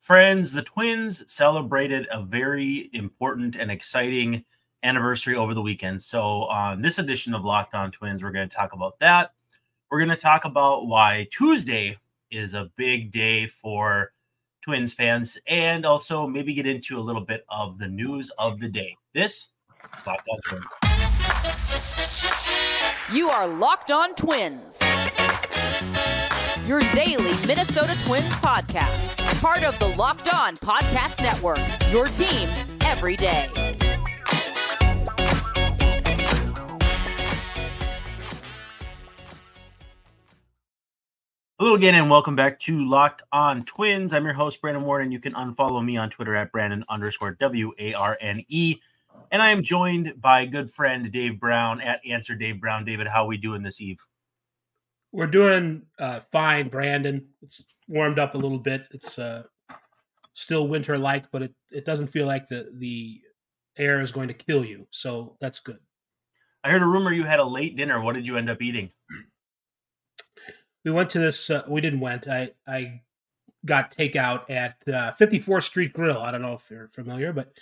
Friends, the Twins celebrated a very important and exciting anniversary over the weekend. So, on this edition of Locked On Twins, we're going to talk about that. We're going to talk about why Tuesday is a big day for Twins fans and also maybe get into a little bit of the news of the day. This is Locked On Twins. You are Locked On Twins your daily Minnesota Twins podcast. Part of the Locked On Podcast Network. Your team every day. Hello again, and welcome back to Locked On Twins. I'm your host, Brandon Warne. You can unfollow me on Twitter at Brandon underscore W A R N E. And I am joined by good friend Dave Brown at Answer Dave Brown. David, how are we doing this eve? We're doing uh, fine, Brandon. It's warmed up a little bit. It's uh, still winter like, but it, it doesn't feel like the, the air is going to kill you. So that's good. I heard a rumor you had a late dinner. What did you end up eating? We went to this. Uh, we didn't went. I I got takeout at uh, 54th Street Grill. I don't know if you're familiar, but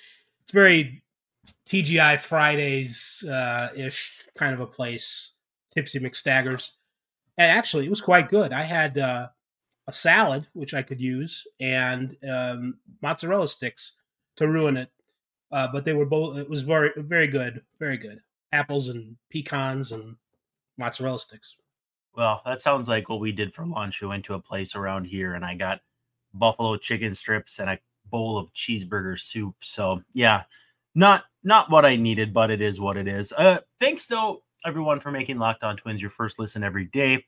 it's very TGI Fridays uh, ish kind of a place. Tipsy McStaggers and actually it was quite good. I had uh, a salad which I could use and um, mozzarella sticks to ruin it, uh, but they were both. It was very very good, very good. Apples and pecans and mozzarella sticks. Well, that sounds like what we did for lunch. We went to a place around here, and I got buffalo chicken strips and a bowl of cheeseburger soup. So yeah, not not what I needed, but it is what it is. Uh, thanks though everyone for making Locked On Twins your first listen every day.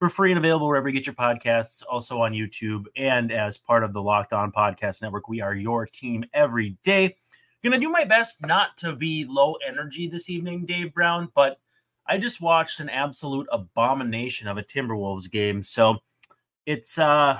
We're free and available wherever you get your podcasts, also on YouTube. And as part of the Locked On Podcast Network, we are your team every day. Gonna do my best not to be low energy this evening, Dave Brown, but I just watched an absolute abomination of a Timberwolves game. So it's uh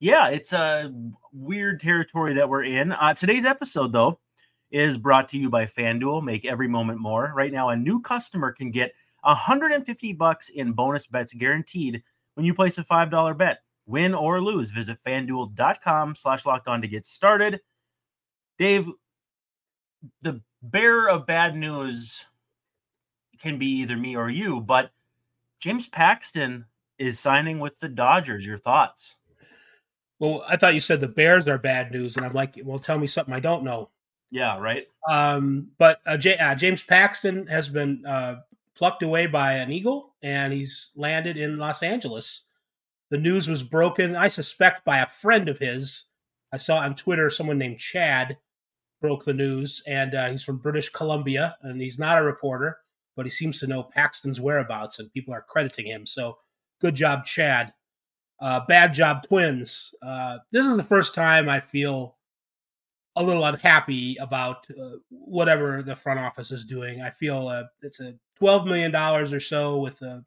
yeah, it's a weird territory that we're in. Uh, today's episode, though, is brought to you by FanDuel. Make every moment more. Right now, a new customer can get 150 bucks in bonus bets guaranteed when you place a $5 bet. Win or lose, visit fanduel.com slash locked on to get started. Dave, the bearer of bad news can be either me or you, but James Paxton is signing with the Dodgers. Your thoughts? Well, I thought you said the Bears are bad news, and I'm like, well, tell me something I don't know. Yeah, right. Um, but uh, J- uh, James Paxton has been uh, plucked away by an eagle, and he's landed in Los Angeles. The news was broken, I suspect, by a friend of his. I saw on Twitter someone named Chad broke the news, and uh, he's from British Columbia, and he's not a reporter, but he seems to know Paxton's whereabouts, and people are crediting him. So, good job, Chad. Uh, bad job, Twins. Uh, this is the first time I feel a little unhappy about uh, whatever the front office is doing. I feel uh, it's a twelve million dollars or so with uh,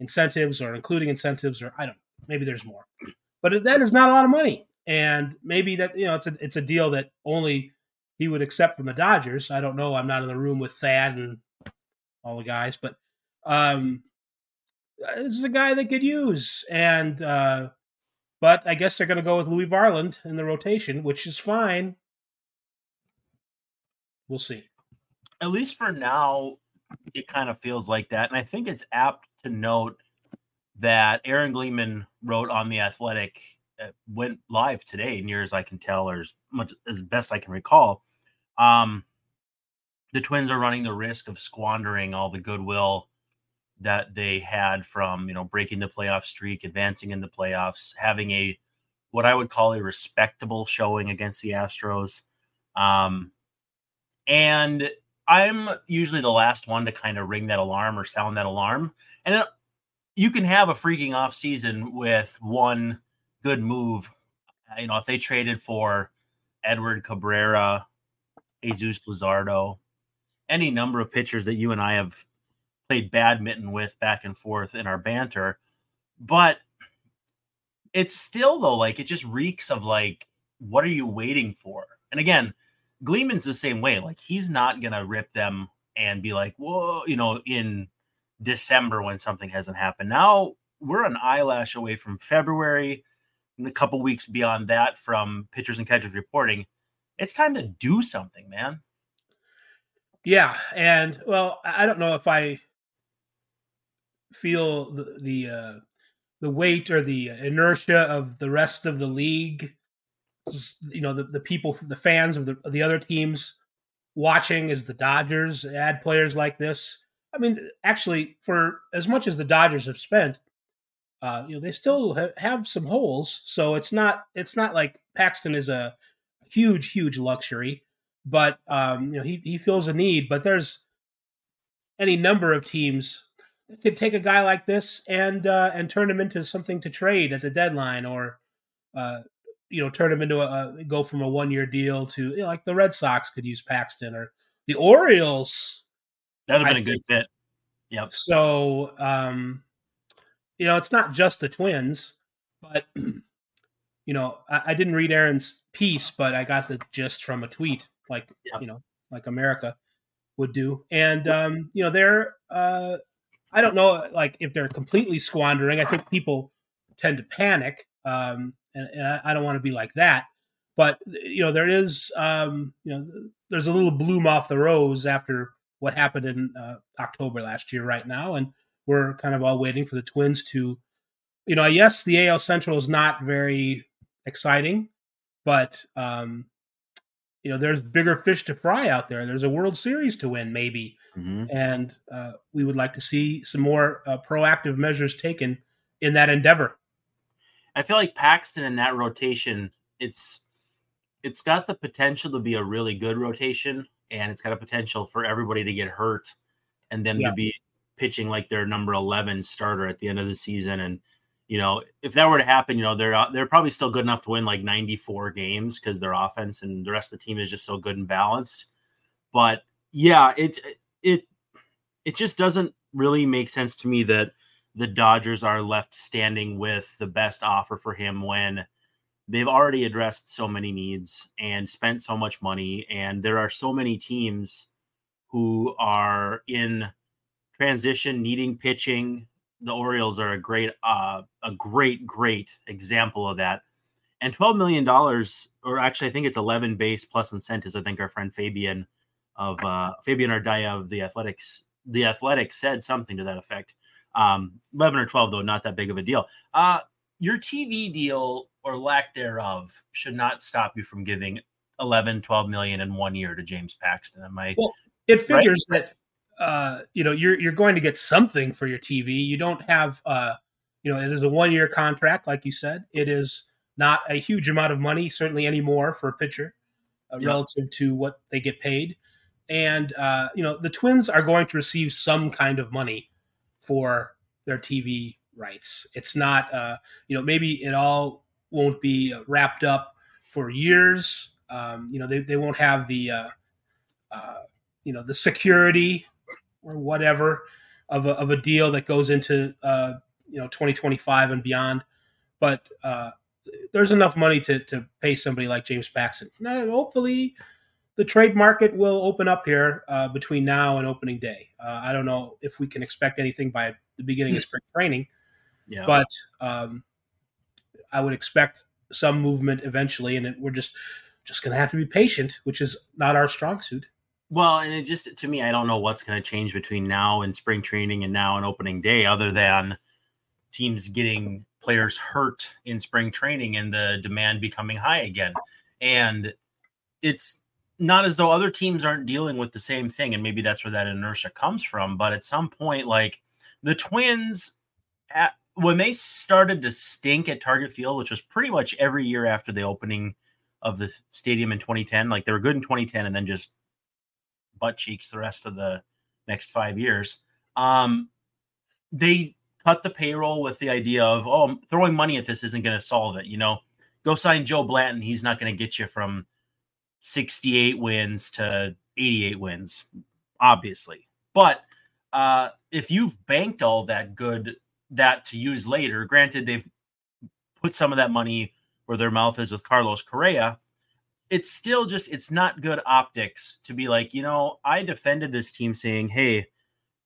incentives or including incentives, or I don't. Know, maybe there's more, but that is not a lot of money, and maybe that you know it's a it's a deal that only he would accept from the Dodgers. I don't know. I'm not in the room with Thad and all the guys, but um, this is a guy they could use, and uh, but I guess they're going to go with Louis Varland in the rotation, which is fine we'll see. At least for now, it kind of feels like that. And I think it's apt to note that Aaron Gleeman wrote on The Athletic, uh, went live today, near as I can tell, or as much as best I can recall. Um, the Twins are running the risk of squandering all the goodwill that they had from, you know, breaking the playoff streak, advancing in the playoffs, having a what I would call a respectable showing against the Astros. Um, and I'm usually the last one to kind of ring that alarm or sound that alarm. And it, you can have a freaking off season with one good move. You know, if they traded for Edward Cabrera, Jesus Luzardo, any number of pitchers that you and I have played badminton with back and forth in our banter. But it's still though, like it just reeks of like, what are you waiting for? And again, Gleeman's the same way. Like he's not gonna rip them and be like, whoa, you know, in December when something hasn't happened. Now we're an eyelash away from February. And a couple weeks beyond that from pitchers and catchers reporting, it's time to do something, man. Yeah, and well, I don't know if I feel the the uh, the weight or the inertia of the rest of the league. You know, the, the people, the fans of the of the other teams watching as the Dodgers add players like this. I mean, actually, for as much as the Dodgers have spent, uh, you know, they still ha- have some holes. So it's not it's not like Paxton is a huge, huge luxury, but um, you know, he he feels a need. But there's any number of teams that could take a guy like this and uh, and turn him into something to trade at the deadline, or uh, you know, turn him into a, a go from a one year deal to you know, like the Red Sox could use Paxton or the Orioles. That'd have been I a good fit. Yep. So, um, you know, it's not just the Twins, but you know, I, I, didn't read Aaron's piece, but I got the gist from a tweet, like yep. you know, like America would do. And um, you know, they're uh, I don't know, like if they're completely squandering. I think people tend to panic, um, and, and I, I don't want to be like that. But you know, there is, um, you know, there's a little bloom off the rose after what happened in uh, October last year, right now, and we're kind of all waiting for the Twins to, you know, yes, the AL Central is not very exciting, but um, you know, there's bigger fish to fry out there. There's a World Series to win, maybe, mm-hmm. and uh, we would like to see some more uh, proactive measures taken in that endeavor. I feel like Paxton in that rotation, it's it's got the potential to be a really good rotation, and it's got a potential for everybody to get hurt and them yeah. to be pitching like their number 11 starter at the end of the season. And, you know, if that were to happen, you know, they're, they're probably still good enough to win like 94 games because their offense and the rest of the team is just so good and balanced. But yeah, it, it, it just doesn't really make sense to me that the Dodgers are left standing with the best offer for him when they've already addressed so many needs and spent so much money. And there are so many teams who are in transition, needing pitching. The Orioles are a great, uh, a great, great example of that. And twelve million dollars, or actually, I think it's eleven base plus incentives. I think our friend Fabian of uh, Fabian Ardaya of the Athletics, the Athletics said something to that effect. Um, eleven or twelve, though, not that big of a deal. Uh, your TV deal or lack thereof should not stop you from giving 11, 12 million in one year to James Paxton. Am I? Well, it figures right? that uh, you know you're you're going to get something for your TV. You don't have uh, you know it is a one year contract, like you said. It is not a huge amount of money, certainly anymore for a pitcher uh, yep. relative to what they get paid. And uh, you know the Twins are going to receive some kind of money for their TV rights. It's not uh, you know maybe it all won't be wrapped up for years. Um, you know they, they won't have the uh, uh, you know the security or whatever of a, of a deal that goes into uh, you know 2025 and beyond. But uh, there's enough money to to pay somebody like James Paxton. Hopefully, the trade market will open up here uh, between now and opening day. Uh, I don't know if we can expect anything by the beginning of spring training, yeah. but um, I would expect some movement eventually, and it, we're just just going to have to be patient, which is not our strong suit. Well, and it just to me, I don't know what's going to change between now and spring training and now and opening day, other than teams getting players hurt in spring training and the demand becoming high again. And it's not as though other teams aren't dealing with the same thing, and maybe that's where that inertia comes from. But at some point, like the Twins, at, when they started to stink at Target Field, which was pretty much every year after the opening of the stadium in 2010, like they were good in 2010 and then just butt cheeks the rest of the next five years. Um, they cut the payroll with the idea of, oh, throwing money at this isn't going to solve it. You know, go sign Joe Blanton. He's not going to get you from 68 wins to 88 wins, obviously. But uh, if you've banked all that good that to use later, granted they've put some of that money where their mouth is with Carlos Correa, it's still just it's not good optics to be like, you know, I defended this team saying, hey,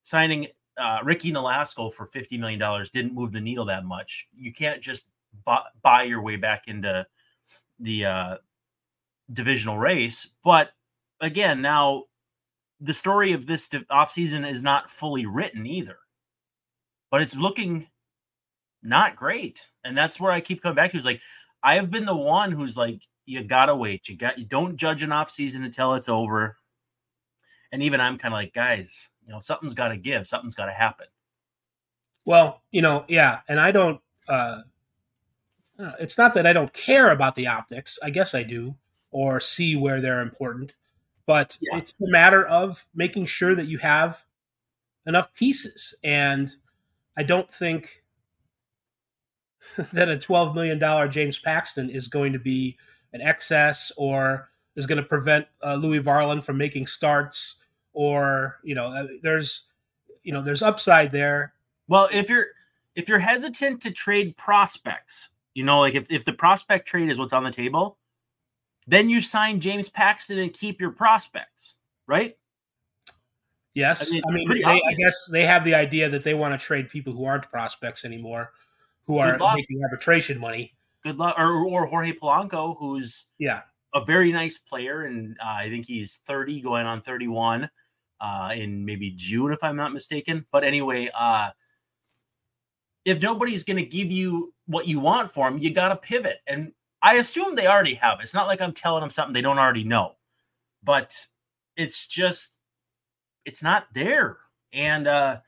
signing uh, Ricky Nolasco for $50 million didn't move the needle that much. You can't just buy, buy your way back into the uh, divisional race. But again, now the story of this offseason is not fully written either, but it's looking not great. And that's where I keep coming back to is like, I have been the one who's like, you gotta wait. You got you don't judge an off season until it's over. And even I'm kind of like, guys, you know, something's got to give. Something's got to happen. Well, you know, yeah, and I don't. uh It's not that I don't care about the optics. I guess I do, or see where they're important. But yeah. it's a matter of making sure that you have enough pieces, and I don't think that a $12 million James Paxton is going to be an excess or is going to prevent uh, Louis Varland from making starts or, you know, uh, there's, you know, there's upside there. Well, if you're, if you're hesitant to trade prospects, you know, like if, if the prospect trade is what's on the table, then you sign James Paxton and keep your prospects, right? Yes. I mean, I, mean they, I guess they have the idea that they want to trade people who aren't prospects anymore who are making arbitration money. Good luck, or, or Jorge Polanco, who's yeah a very nice player, and uh, I think he's thirty, going on thirty-one uh, in maybe June, if I'm not mistaken. But anyway, uh, if nobody's going to give you what you want for him, you got to pivot. And I assume they already have. It's not like I'm telling them something they don't already know, but it's just it's not there. And uh,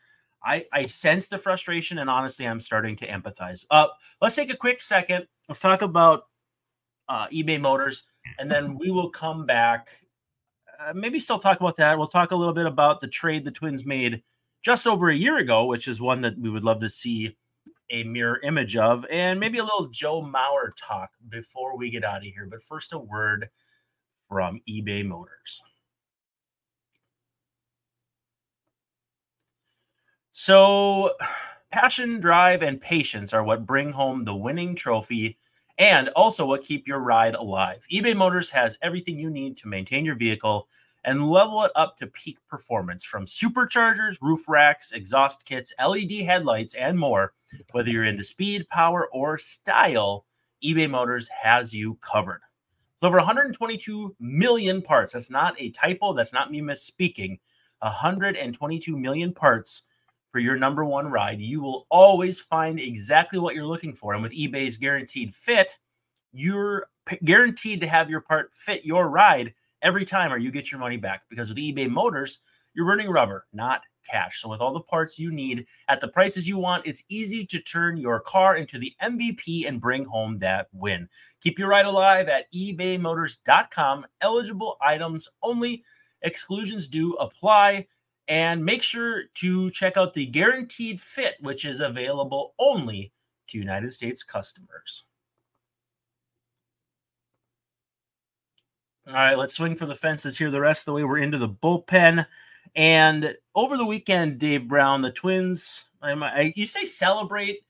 I, I sense the frustration, and honestly, I'm starting to empathize. Uh, let's take a quick second. Let's talk about uh, eBay Motors, and then we will come back. Uh, maybe still talk about that. We'll talk a little bit about the trade the Twins made just over a year ago, which is one that we would love to see a mirror image of, and maybe a little Joe Mauer talk before we get out of here. But first, a word from eBay Motors. So, passion, drive, and patience are what bring home the winning trophy and also what keep your ride alive. eBay Motors has everything you need to maintain your vehicle and level it up to peak performance from superchargers, roof racks, exhaust kits, LED headlights, and more. Whether you're into speed, power, or style, eBay Motors has you covered. With over 122 million parts. That's not a typo. That's not me misspeaking. 122 million parts for your number one ride, you will always find exactly what you're looking for. And with eBay's guaranteed fit, you're guaranteed to have your part fit your ride every time or you get your money back because with eBay Motors, you're burning rubber, not cash. So with all the parts you need at the prices you want, it's easy to turn your car into the MVP and bring home that win. Keep your ride alive at ebaymotors.com. Eligible items only. Exclusions do apply. And make sure to check out the guaranteed fit, which is available only to United States customers. All right, let's swing for the fences here. The rest of the way, we're into the bullpen. And over the weekend, Dave Brown, the Twins, I, I, you say celebrate.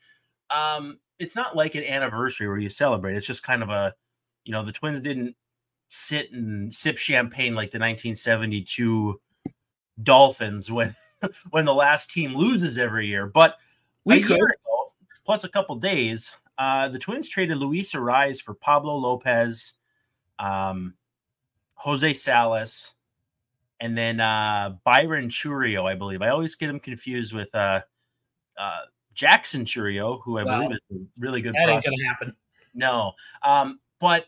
Um, it's not like an anniversary where you celebrate. It's just kind of a, you know, the Twins didn't sit and sip champagne like the 1972 Dolphins when when the last team loses every year. But we a could. year ago, plus a couple days, uh, the Twins traded Luis Arraez for Pablo Lopez, um, Jose Salas, and then uh, Byron Chourio, I believe. I always get him confused with uh, uh, Jackson Chourio, who I believe is a really good. That prospect. ain't gonna happen. No, um, but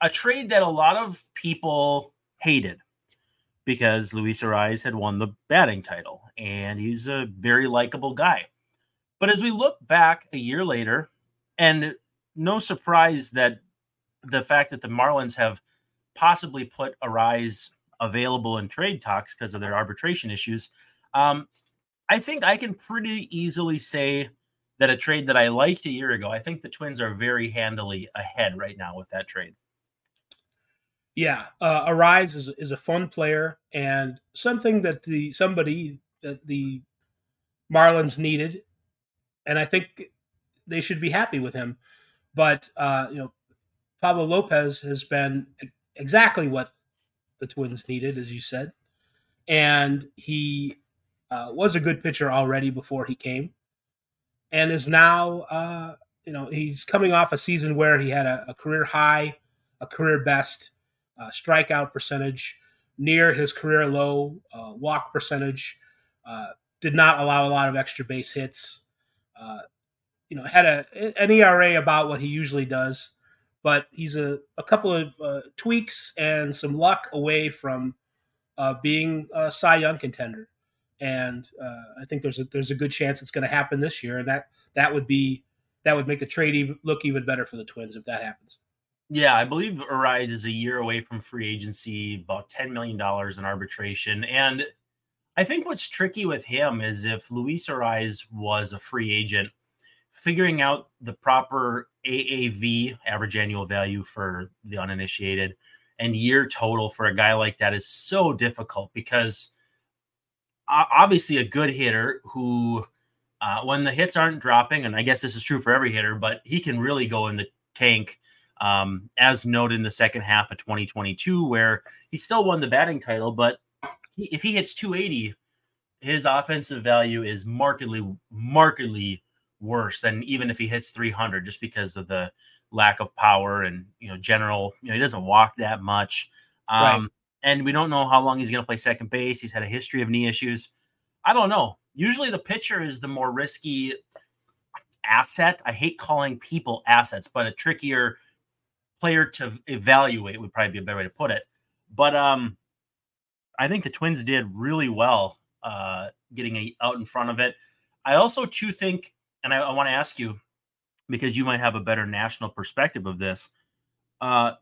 a trade that a lot of people hated because Luis Arraez had won the batting title and he's a very likable guy. But as we look back a year later, and no surprise that the fact that the Marlins have possibly put Arraez available in trade talks because of their arbitration issues, um, I think I can pretty easily say that a trade that I liked a year ago, I think the Twins are very handily ahead right now with that trade. Yeah, uh, Arraez is is a fun player and something that the somebody that the Marlins needed, and I think they should be happy with him. But uh, you know, Pablo Lopez has been exactly what the Twins needed, as you said, and he uh, was a good pitcher already before he came, and is now uh, you know, he's coming off a season where he had a, a career high, a career best uh, strikeout percentage, near his career low uh, walk percentage. Uh, did not allow a lot of extra base hits. Uh, you know, had a an ERA about what he usually does, but he's a, a couple of uh, tweaks and some luck away from uh, being a Cy Young contender. And uh, I think there's a there's a good chance it's going to happen this year, and that that would be that would make the trade even, look even better for the Twins if that happens. Yeah, I believe Arraez is a year away from free agency, about $10 million in arbitration. And I think what's tricky with him is if Luis Arraez was a free agent, figuring out the proper AAV, average annual value for the uninitiated, and year total for a guy like that is so difficult because obviously a good hitter who, uh, when the hits aren't dropping, and I guess this is true for every hitter, but he can really go in the tank um, as noted in the second half of 2022, where he still won the batting title. But he, if he hits 280, his offensive value is markedly, markedly worse than even if he hits 300, just because of the lack of power and you know general. You know he doesn't walk that much, um, right. and we don't know how long he's going to play second base. He's had a history of knee issues. I don't know. Usually the pitcher is the more risky asset. I hate calling people assets, but a trickier player to evaluate would probably be a better way to put it. But um, I think the Twins did really well uh, getting a, out in front of it. I also too think, and I, I want to ask you because you might have a better national perspective of this. Uh,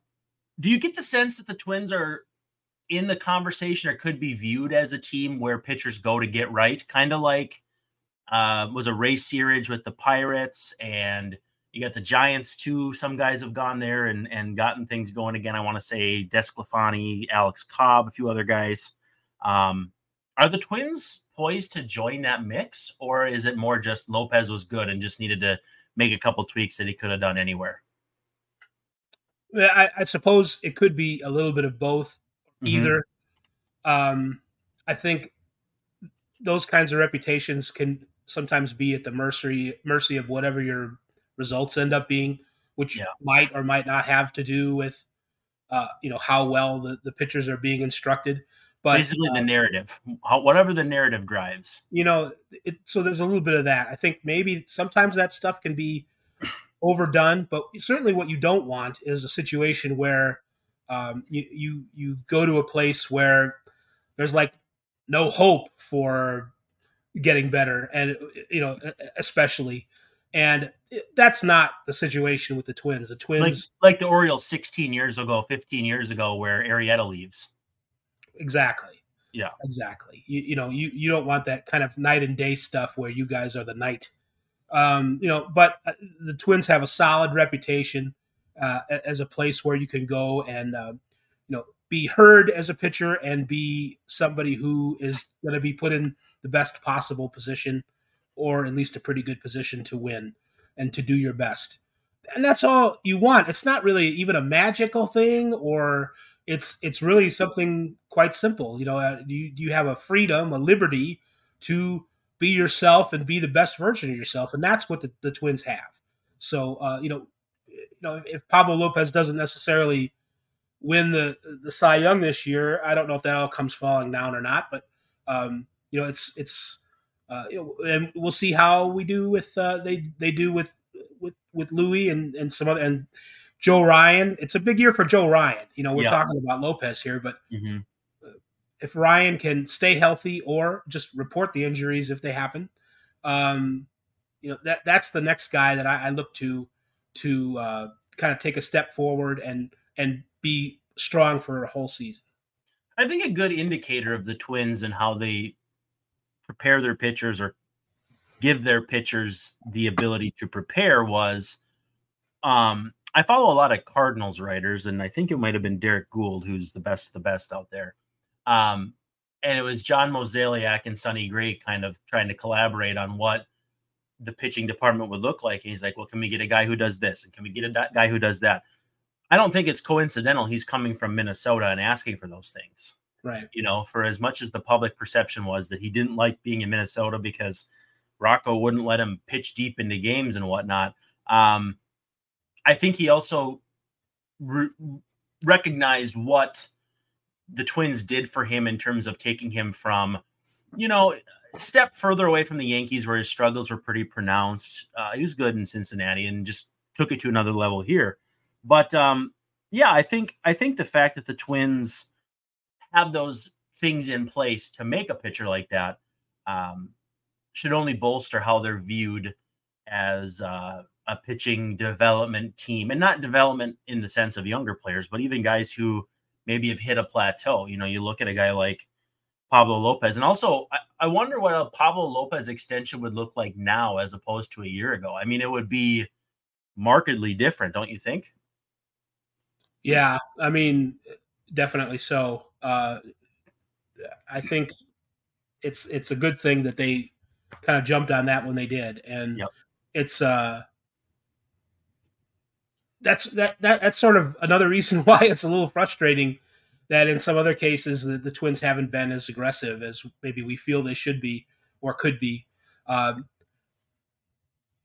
do you get the sense that the Twins are in the conversation or could be viewed as a team where pitchers go to get right, kind of like uh, was a Ray Searage with the Pirates and you got the Giants too. Some guys have gone there and and gotten things going again. I want to say DeSclafani, Alex Cobb, a few other guys. Um, are the Twins poised to join that mix, or is it more just Lopez was good and just needed to make a couple tweaks that he could have done anywhere? I, I suppose it could be a little bit of both. Mm-hmm. Either, um, I think those kinds of reputations can sometimes be at the mercy mercy of whatever your results end up being, which yeah. might or might not have to do with uh, you know how well the, the pitchers are being instructed. But basically, uh, the narrative, whatever the narrative drives, you know. It, so there's a little bit of that. I think maybe sometimes that stuff can be overdone, but certainly what you don't want is a situation where um, you you you go to a place where there's like no hope for getting better, and you know, especially and that's not the situation with the Twins. The Twins, like, like the Orioles 16 years ago, 15 years ago, where Arrieta leaves. Exactly. Yeah. Exactly. You, you know, you, you don't want that kind of night and day stuff where you guys are the night. Um, you know, but uh, the Twins have a solid reputation uh, as a place where you can go and, uh, you know, be heard as a pitcher and be somebody who is going to be put in the best possible position or at least a pretty good position to win and to do your best. And that's all you want. It's not really even a magical thing or it's it's really something quite simple. You know, uh, you you have a freedom, a liberty to be yourself and be the best version of yourself, and that's what the, the Twins have. So, uh, you know, you know, if Pablo Lopez doesn't necessarily win the the Cy Young this year, I don't know if that all comes falling down or not. But um, you know, it's it's uh, and we'll see how we do with uh, they they do with with with Louis and and some other and Joe Ryan. It's a big year for Joe Ryan. You know, we're yeah. talking about Lopez here, but mm-hmm. if Ryan can stay healthy or just report the injuries if they happen, um, you know that that's the next guy that I, I look to to uh, kind of take a step forward and and be strong for a whole season. I think a good indicator of the Twins and how they prepare their pitchers or give their pitchers the ability to prepare was um I follow a lot of Cardinals writers, and I think it might have been Derrick Goold, who's the best the best out there. Um, and it was John Mozeliak and Sonny Gray kind of trying to collaborate on what the pitching department would look like. And he's like, well, can we get a guy who does this? And can we get a guy who does that? I don't think it's coincidental he's coming from Minnesota and asking for those things. Right. You know, for as much as the public perception was that he didn't like being in Minnesota because Rocco wouldn't let him pitch deep into games and whatnot. Um, I think he also re- recognized what the Twins did for him in terms of taking him from, you know, a step further away from the Yankees where his struggles were pretty pronounced. Uh, he was good in Cincinnati and just took it to another level here. But um, yeah, I think I think the fact that the Twins have those things in place to make a pitcher like that um, should only bolster how they're viewed as uh, a pitching development team, and not development in the sense of younger players, but even guys who maybe have hit a plateau. You know, you look at a guy like Pablo Lopez, and also I, I wonder what a Pablo Lopez extension would look like now as opposed to a year ago. I mean, it would be markedly different, don't you think? Yeah, I mean, definitely so. Uh, I think it's it's a good thing that they kind of jumped on that when they did, and Yep. it's uh, that's that, that that's sort of another reason why it's a little frustrating that in some other cases the, the Twins haven't been as aggressive as maybe we feel they should be or could be. Um,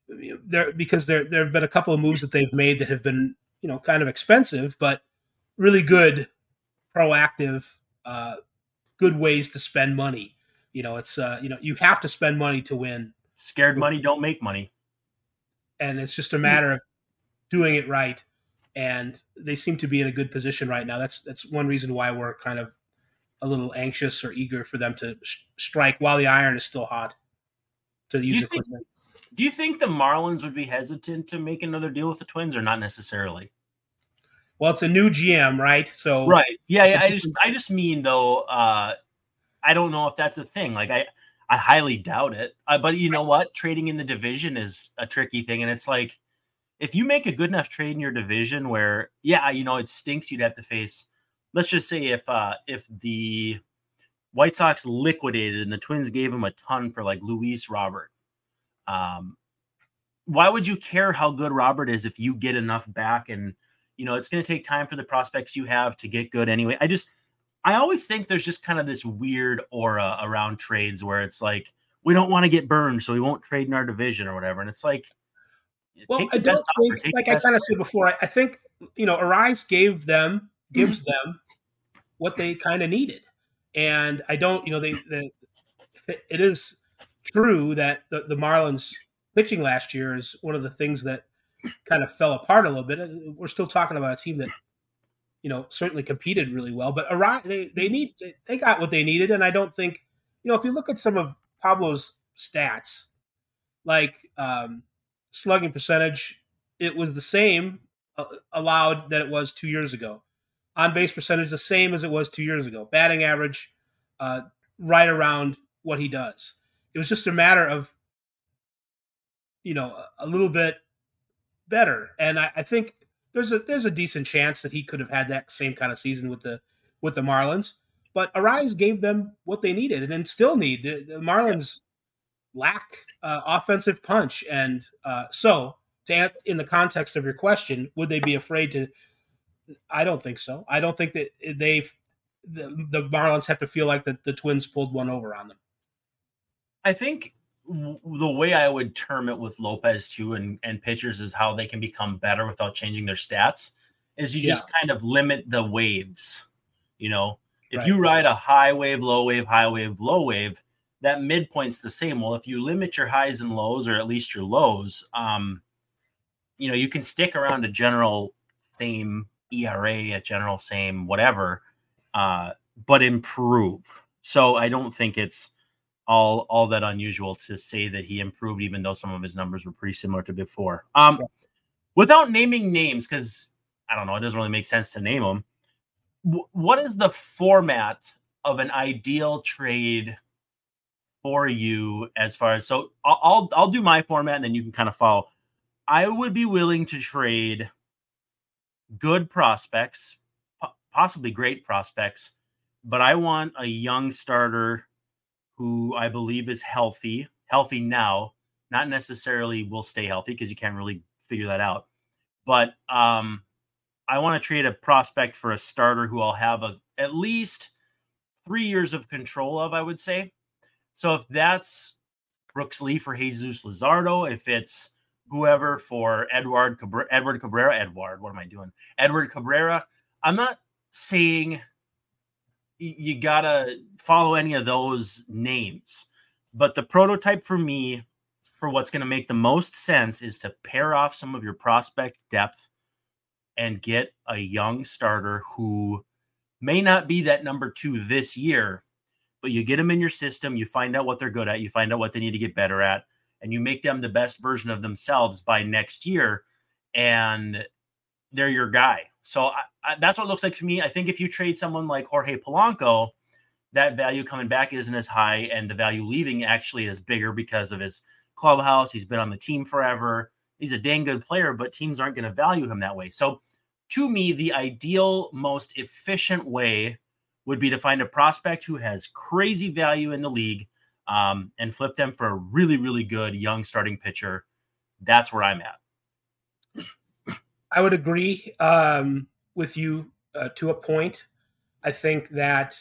there because there there have been a couple of moves that they've made that have been you know kind of expensive, but really good, proactive, uh, good ways to spend money. You know, it's uh, you know you have to spend money to win, Scared money don't make money. and it's just a matter of doing it right. And they seem to be in a good position right now. That's that's one reason why we're kind of a little anxious or eager for them to sh- strike while the iron is still hot. To use a think- Do you think the Marlins would be hesitant to make another deal with the Twins, or not necessarily? Well, it's a new GM, right? So Right. Yeah. Yeah I just I just mean though. uh I don't know if that's a thing. Like I I highly doubt it. Uh, but you know what? Trading in the division is a tricky thing, and it's like if you make a good enough trade in your division where yeah, you know it stinks. You'd have to face. Let's just say if uh if the White Sox liquidated and the Twins gave him a ton for like Luis Robert. Um, why would you care how good Robert is if you get enough back and you know it's going to take time for the prospects you have to get good anyway. I just I always think there's just kind of this weird aura around trades where it's like we don't want to get burned, so we won't trade in our division or whatever. And it's like, Well, I don't offer, think, like I kind of said before, I, I think you know, Arraez gave them gives them what they kind of needed, and I don't, you know, they, they it is true that the, the Marlins pitching last year is one of the things that kind of fell apart a little bit. We're still talking about a team that you know certainly competed really well, but Arraez they they need they got what they needed, and I don't think you know if you look at some of Pablo's stats, like um, slugging percentage, it was the same uh, allowed that it was two years ago. On base percentage, the same as it was two years ago. Batting average, uh, right around what he does. It was just a matter of, you know, a little bit better. And I, I think there's a there's a decent chance that he could have had that same kind of season with the with the Marlins. But Arraez gave them what they needed and then still need. The, the Marlins lack uh, offensive punch, and uh, so to in the context of your question, would they be afraid to? I don't think so. I don't think that they the, the Marlins have to feel like the, the Twins pulled one over on them. I think w- the way I would term it with Lopez too and, and pitchers is how they can become better without changing their stats is you just kind of limit the waves. You know, if Right. you ride a high wave, low wave, high wave, low wave, that midpoint's the same. Well, if you limit your highs and lows, or at least your lows, um, you know, you can stick around a general same ERA, a general same whatever, uh, but improve. So I don't think it's all all that unusual to say that he improved, even though some of his numbers were pretty similar to before. Um, without naming names, because I don't know, it doesn't really make sense to name them. wh- what is the format of an ideal trade for you as far as so I'll, I'll do my format and then you can kind of follow. I would be willing to trade good prospects, possibly great prospects, but I want a young starter who I believe is healthy, healthy now, not necessarily will stay healthy because you can't really figure that out. But um, I want to trade a prospect for a starter who I'll have a at least three years of control of, I would say. So if that's Brooks Lee for Jesus Luzardo, if it's whoever for Edward Cabrera, Edward Cabrera, Edward. What am I doing? Edward Cabrera. I'm not saying you gotta follow any of those names, but the prototype for me for what's going to make the most sense is to pair off some of your prospect depth and get a young starter who may not be that number two this year, but you get them in your system, you find out what they're good at, you find out what they need to get better at, and you make them the best version of themselves by next year, and they're your guy. So I, I, that's what it looks like to me. I think if you trade someone like Jorge Polanco, that value coming back isn't as high, and the value leaving actually is bigger because of his clubhouse. He's been on the team forever. He's a dang good player, but teams aren't going to value him that way. So to me, the ideal, most efficient way would be to find a prospect who has crazy value in the league um, and flip them for a really, really good young starting pitcher. That's where I'm at. I would agree um, with you uh, to a point. I think that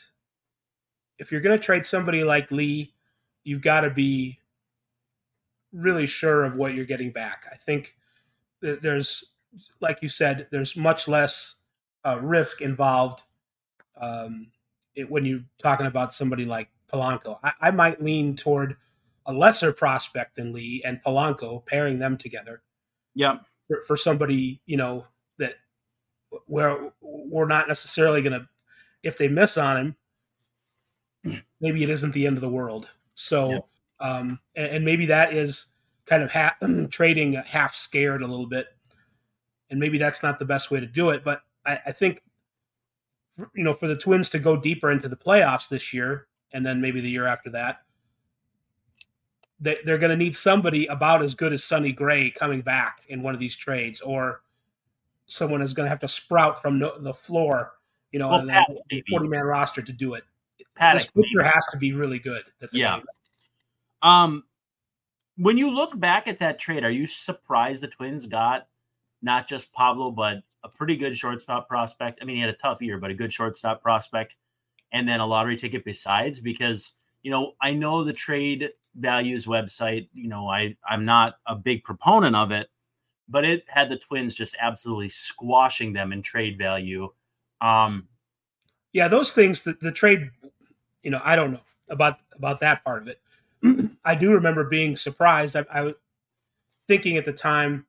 if you're going to trade somebody like Lee, you've got to be really sure of what you're getting back. I think there's like you said, there's much less uh, risk involved um, it, when you're talking about somebody like Polanco. I, I, might lean toward a lesser prospect than Lee and Polanco, pairing them together. Yeah. For, for somebody, you know, that where we're not necessarily going to, if they miss on him, maybe it isn't the end of the world. So, yeah. um, and, and, maybe that is kind of ha- trading half scared a little bit and maybe that's not the best way to do it. But I, I think, you know, for the Twins to go deeper into the playoffs this year, and then maybe the year after that, they, they're going to need somebody about as good as Sonny Gray coming back in one of these trades, or someone is going to have to sprout from no, the floor, you know, well, Pat, forty man roster to do it. Paddack, this pitcher maybe. has to be really good. yeah. Um, when you look back at that trade, are you surprised the Twins got not just Pablo, but a pretty good shortstop prospect. I mean, he had a tough year, but a good shortstop prospect, and then a lottery ticket besides. Because you know, I know the trade values website. You know, I I'm not a big proponent of it, but it had the Twins just absolutely squashing them in trade value. Um, yeah, those things. The, the trade, you know, I don't know about about that part of it. I do remember being surprised. I, I was thinking at the time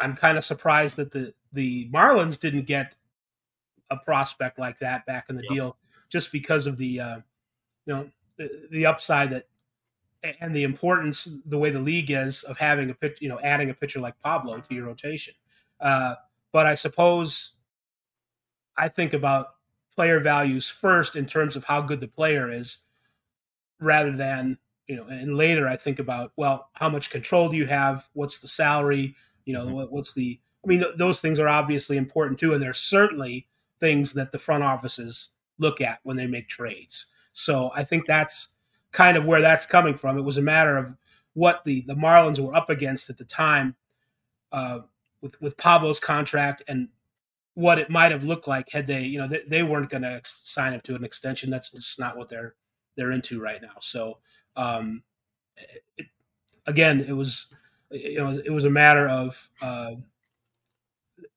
I'm kind of surprised that the the Marlins didn't get a prospect like that back in the yep. deal, just because of the uh, you know the, the, upside that and the importance the way the league is of having a pitch, you know, adding a pitcher like Pablo to your rotation. Uh, but I suppose I think about player values first in terms of how good the player is, rather than you know, and later I think about well, how much control do you have? What's the salary? You know, mm-hmm. what, what's the? I mean, th- those things are obviously important too, and they're certainly things that the front offices look at when they make trades. So I think that's kind of where that's coming from. It was a matter of what the the Marlins were up against at the time uh, with with Pablo's contract and what it might have looked like had they, you know, they, they weren't going to sign up to an extension. That's just not what they're they're into right now. So um, it, again, it was you know, it was a matter of uh,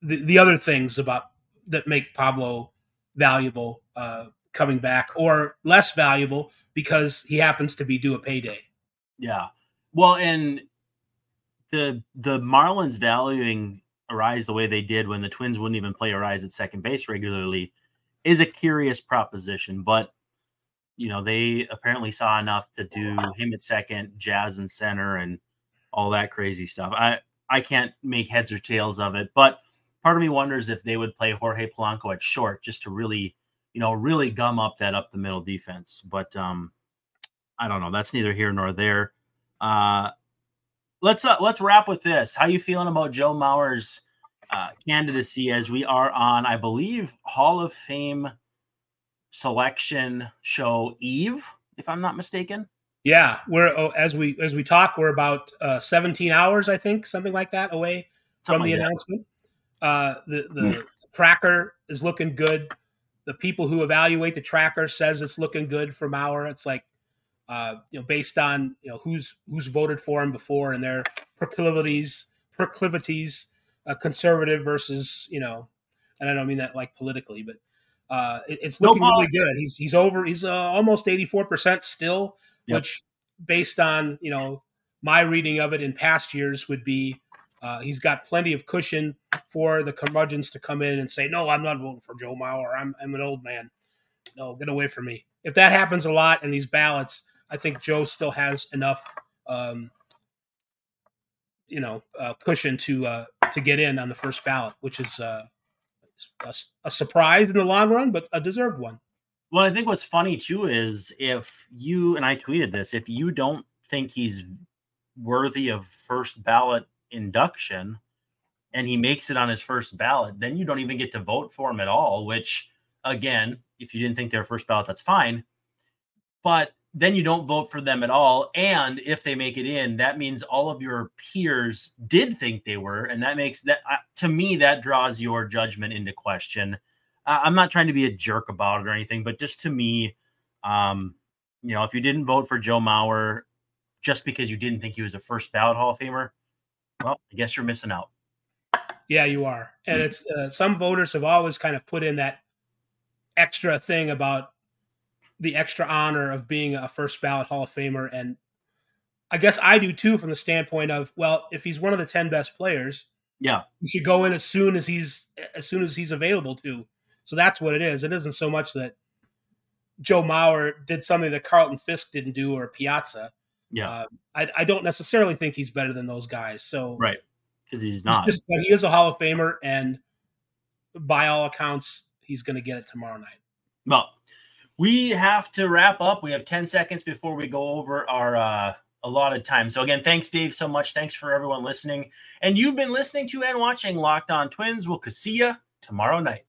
the the other things about that make Pablo valuable uh, coming back, or less valuable because he happens to be due a payday. Yeah, well, and the the Marlins valuing Arraez the way they did when the Twins wouldn't even play Arraez at second base regularly is a curious proposition, but you know they apparently saw enough to do him at second, Jazz in center, and all that crazy stuff. I I can't make heads or tails of it, but part of me wonders if they would play Jorge Polanco at short just to really, you know, really gum up that up the middle defense. But um, I don't know. That's neither here nor there. Uh, let's uh, let's wrap with this. How you feeling about Joe Mauer's uh, candidacy as we are on, I believe, Hall of Fame selection show Eve, if I'm not mistaken. Yeah, we're oh, as we as we talk, we're about uh, 17 hours, I think, something like that, away from the like announcement. Uh, the the tracker is looking good. The people who evaluate the tracker says it's looking good for Mauer. It's like uh, you know based on you know who's who's voted for him before and their proclivities proclivities, uh, conservative versus you know, and I don't mean that like politically, but uh, it, it's looking no really good. He's he's over. He's uh, almost eighty four percent still, yep. which based on you know my reading of it in past years would be uh, he's got plenty of cushion for the curmudgeons to come in and say, "No, I'm not voting for Joe Mauer. I'm I'm an old man. No, get away from me." If that happens a lot in these ballots, I think Joe still has enough, um, you know, uh, cushion to uh, to get in on the first ballot, which is uh, a, a surprise in the long run, but a deserved one. Well, I think what's funny too is if you and I tweeted this, if you don't think he's worthy of first ballot induction and he makes it on his first ballot, then you don't even get to vote for him at all, which again, if you didn't think they were first ballot, that's fine. But then you don't vote for them at all. And if they make it in, that means all of your peers did think they were. And that makes that, uh, to me, that draws your judgment into question. Uh, I'm not trying to be a jerk about it or anything, but just to me, um, you know, if you didn't vote for Joe Mauer just because you didn't think he was a first ballot Hall of Famer, well, I guess you're missing out. Yeah, you are. And it's uh, some voters have always kind of put in that extra thing about the extra honor of being a first ballot Hall of Famer. And I guess I do too, from the standpoint of, well, if he's one of the 10 best players, yeah, he should go in as soon as he's as soon as he's available to. So that's what it is. It isn't so much that Joe Mauer did something that Carlton Fisk didn't do or Piazza. Yeah, uh, I, I, don't necessarily think he's better than those guys. So right, because he's not. Just, but he is a Hall of Famer, and by all accounts, he's going to get it tomorrow night. Well, we have to wrap up. We have ten seconds before we go over our uh, allotted time. So again, thanks, Dave, so much. Thanks for everyone listening, and you've been listening to and watching Locked On Twins. We'll see you tomorrow night.